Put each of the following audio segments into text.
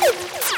Ha ha ha!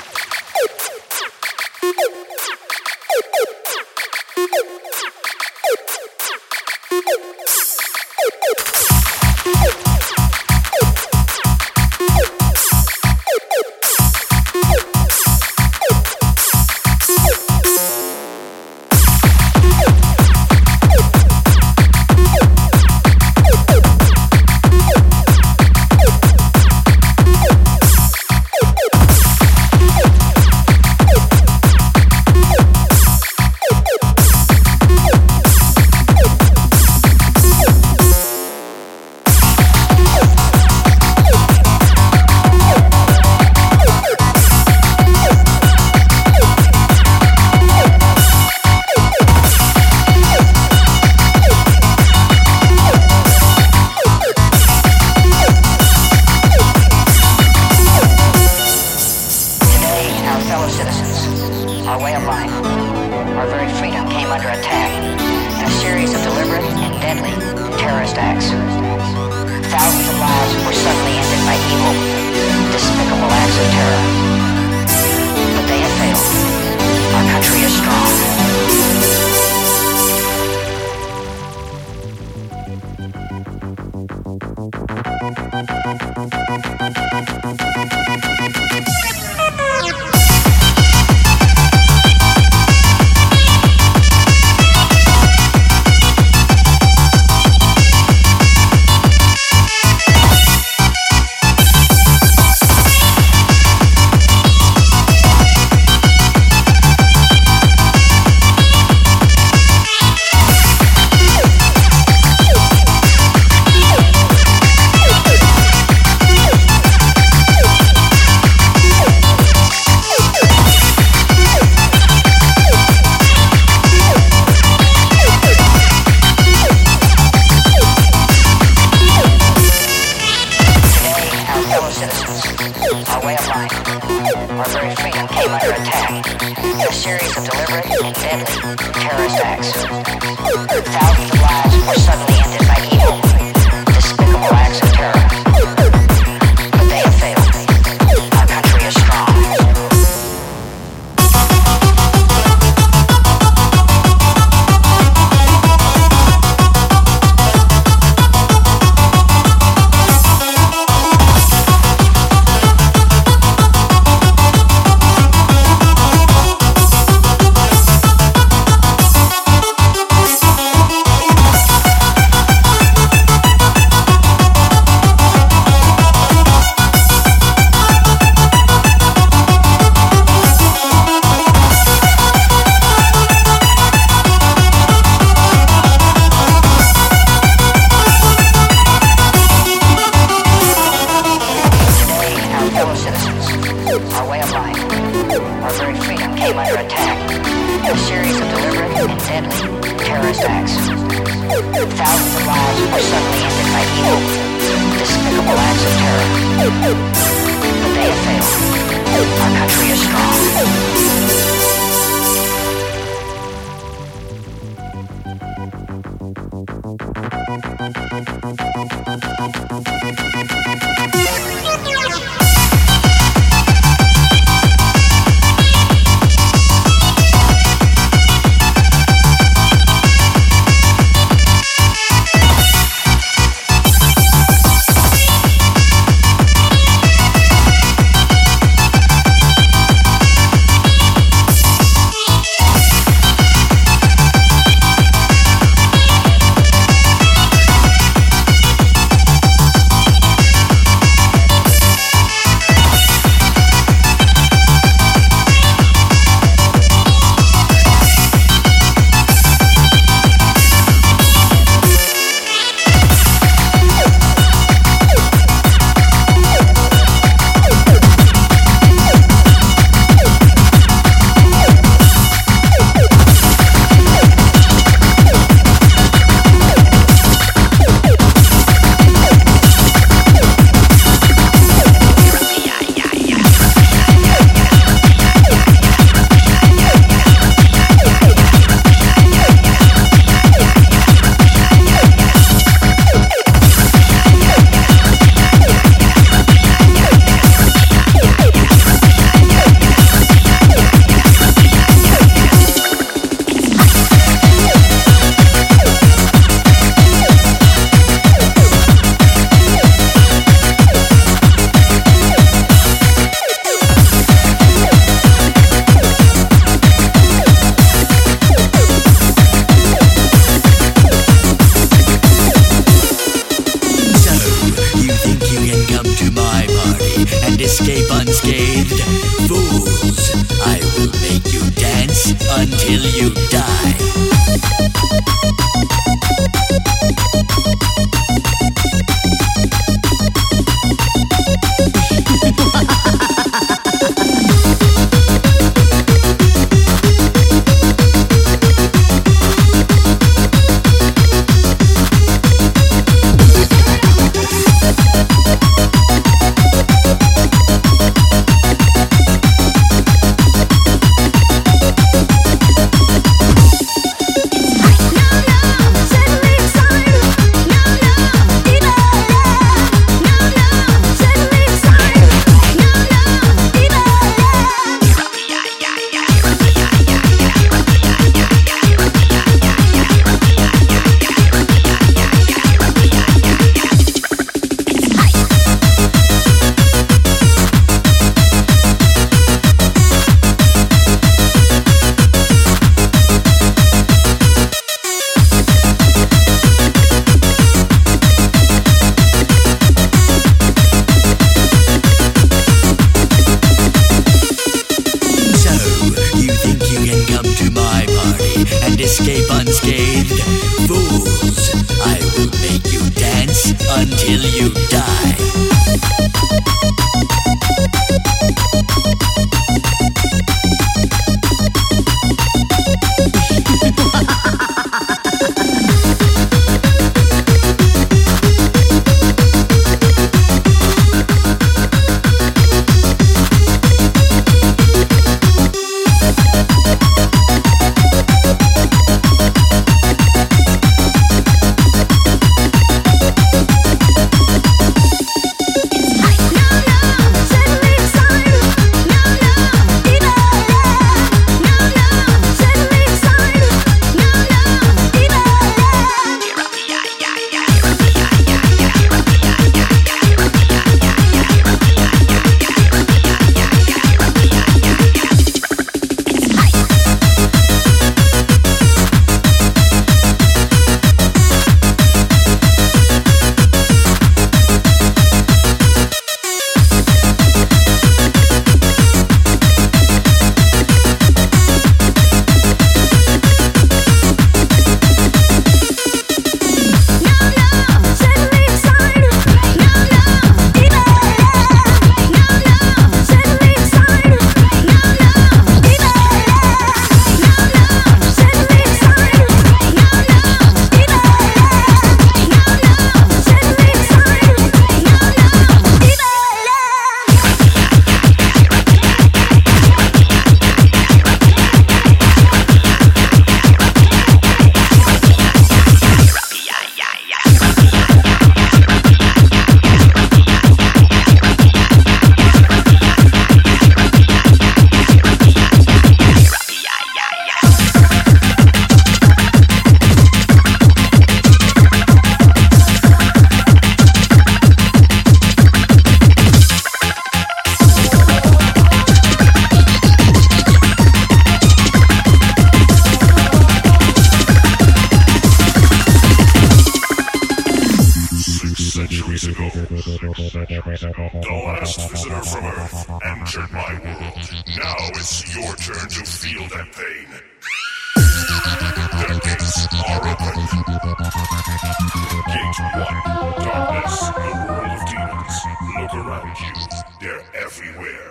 Everywhere.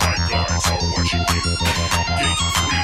My guards are watching you. Gate three,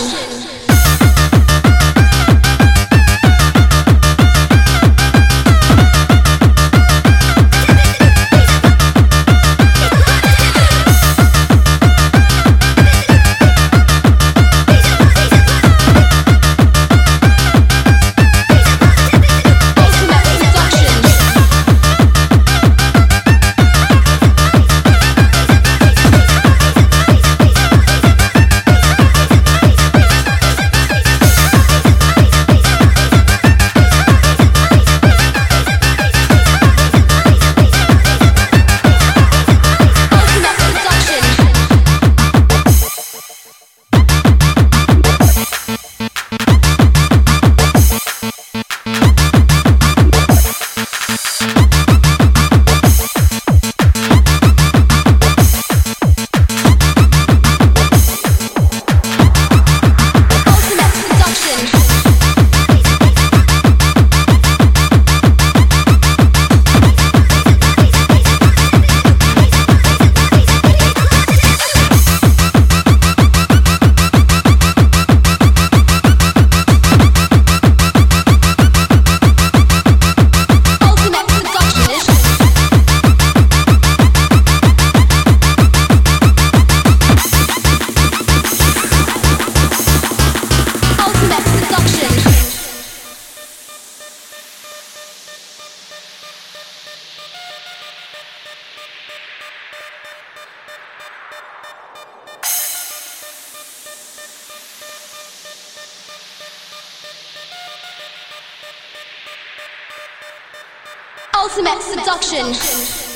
seduction. Ultimate seduction.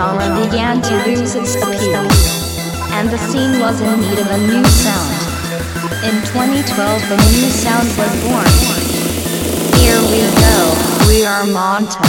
Genre began to lose its appeal, and the scene was in need of a new sound. In 2012, the new sound was born. Here we go, we are Monta.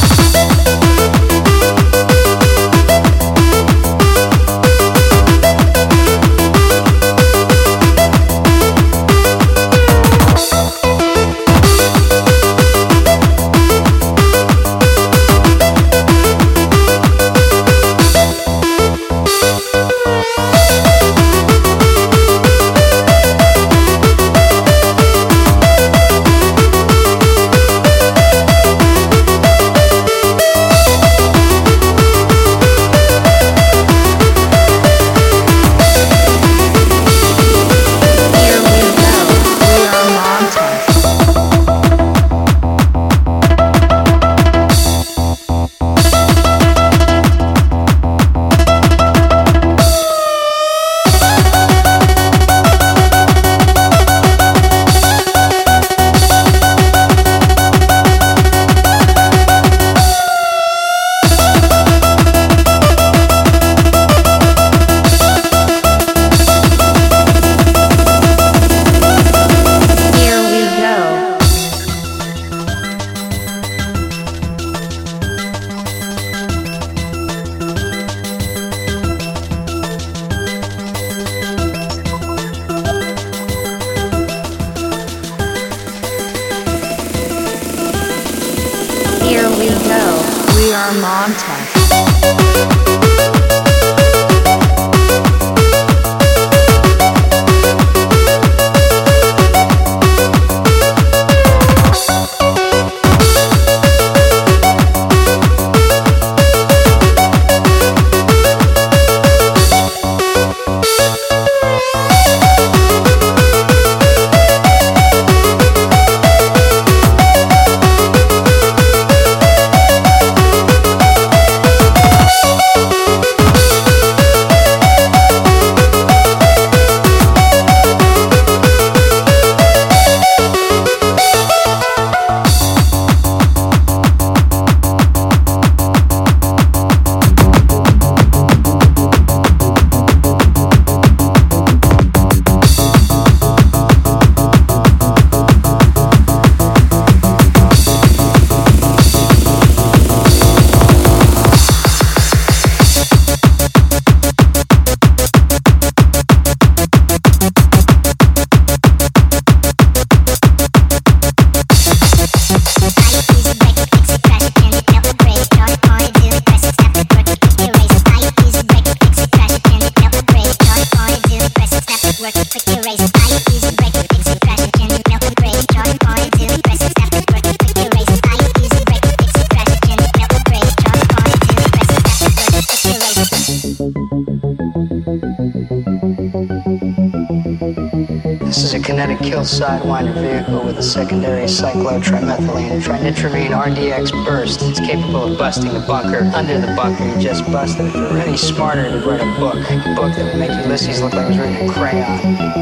Sidewinder vehicle with a secondary cyclotrimethylene trinitramine RDX burst. It's capable of busting the bunker. Under the bunker, you just busted. If you were any smarter, would write a book. A book that would make Ulysses look like it was written in crayon.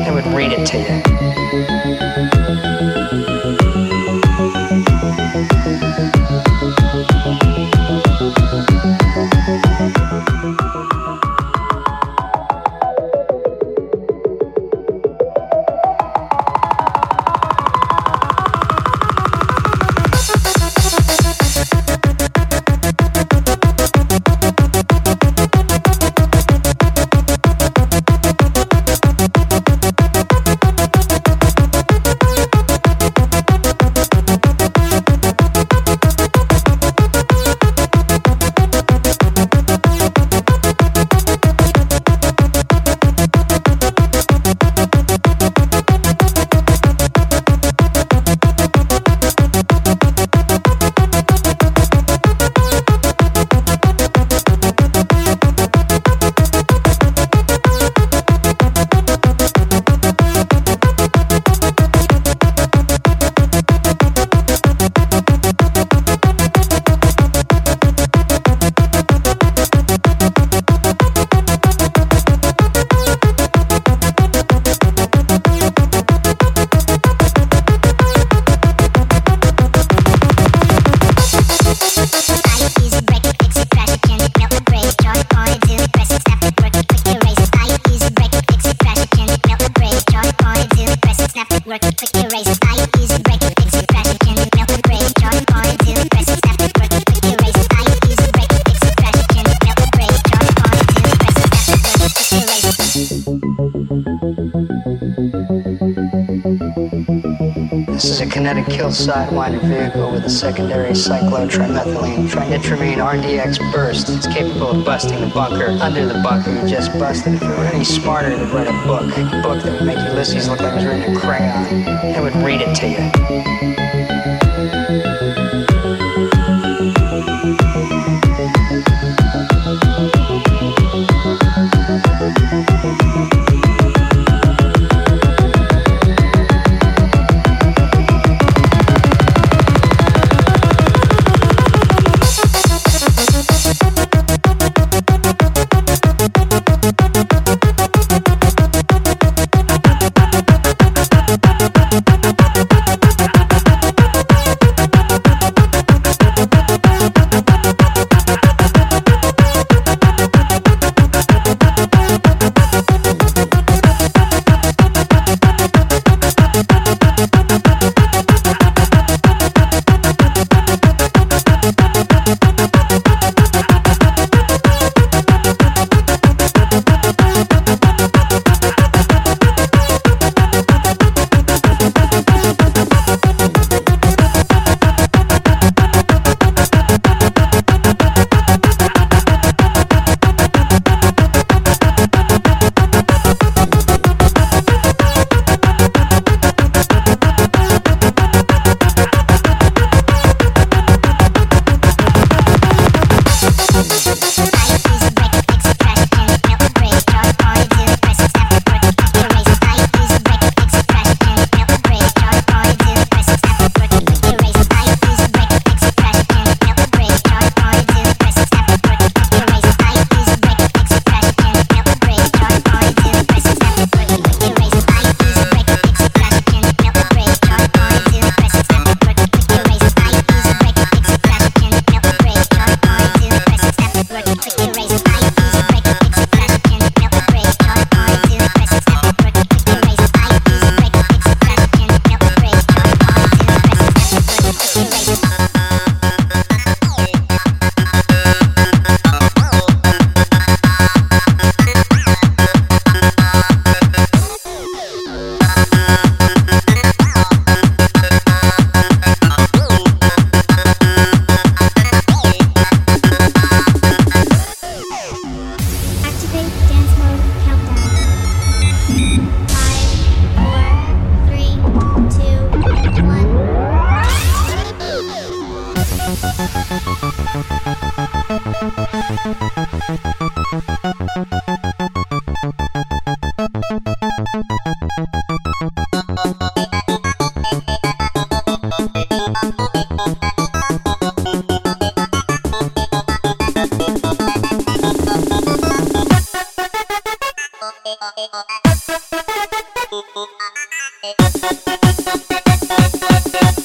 It would read it to you. Kill sidewinder vehicle with a secondary cyclotrimethylene trinitramine RDX burst. It's capable of busting the bunker under the bunker you just busted. If you were any smarter, they'd write a book. A book that would make Ulysses look like it was written in crayon. It would read it to you. Thank you.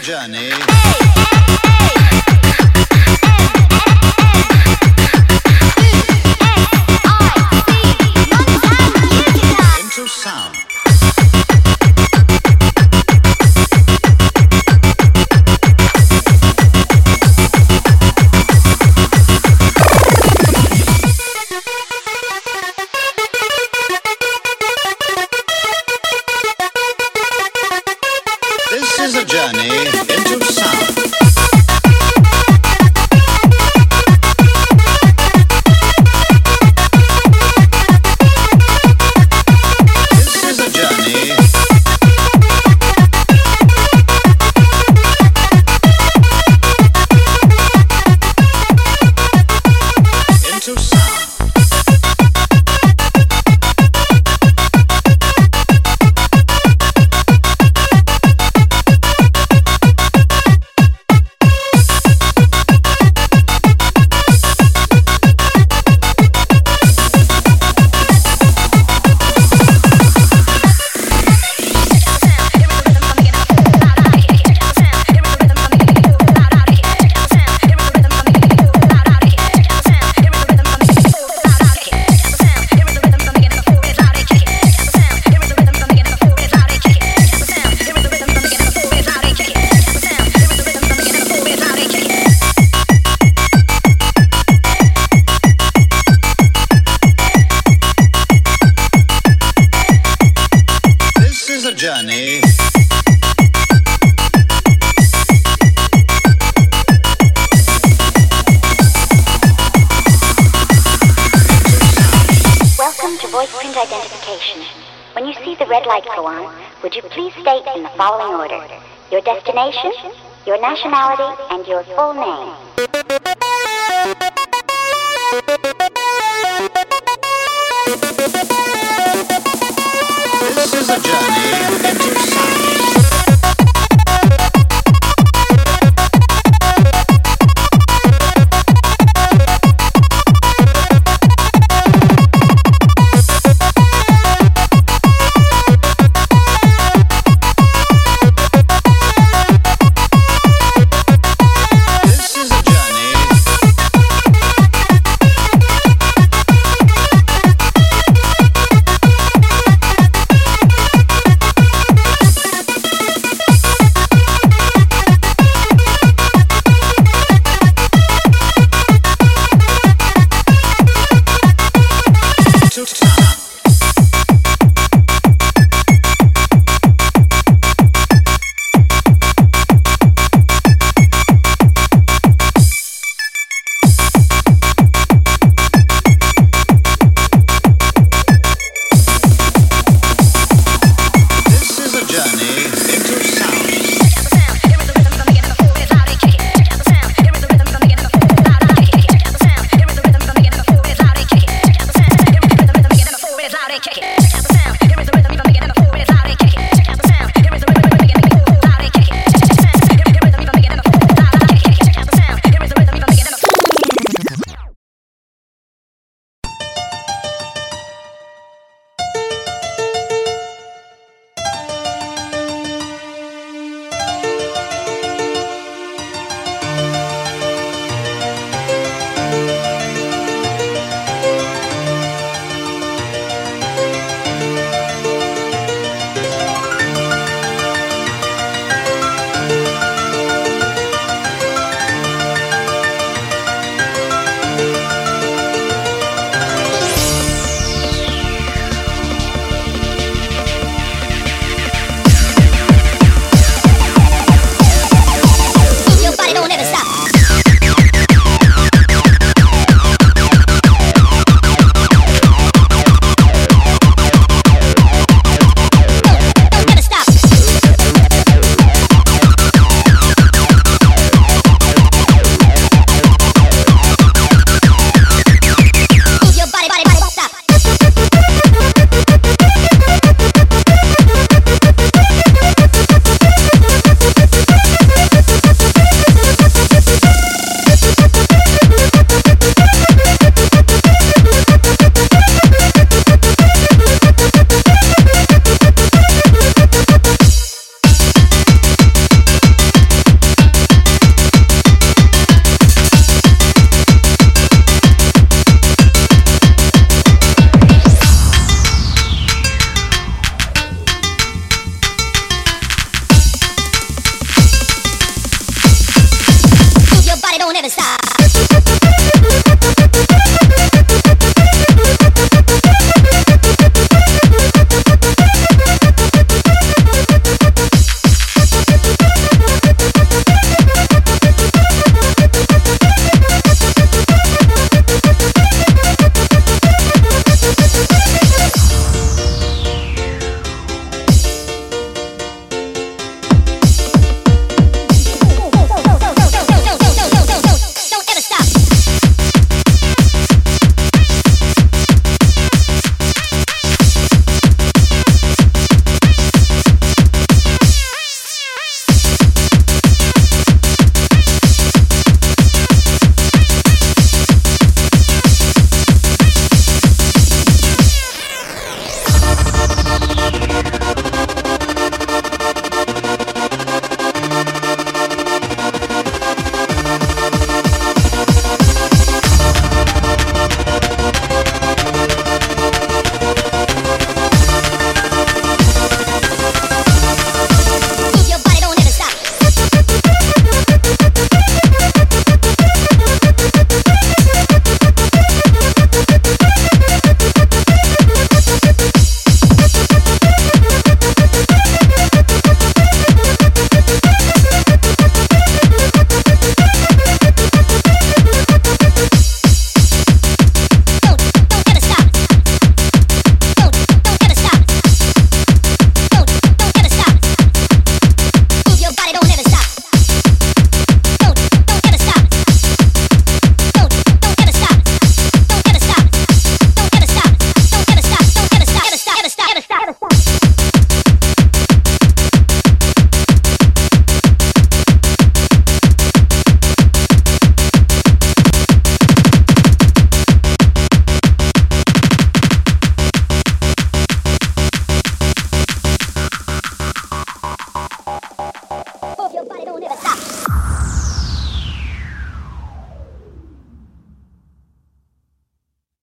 Journey. Into Identification. When you see the red light go on, would you please state in the following order your destination, your nationality, and your full name? This is a journey into sound.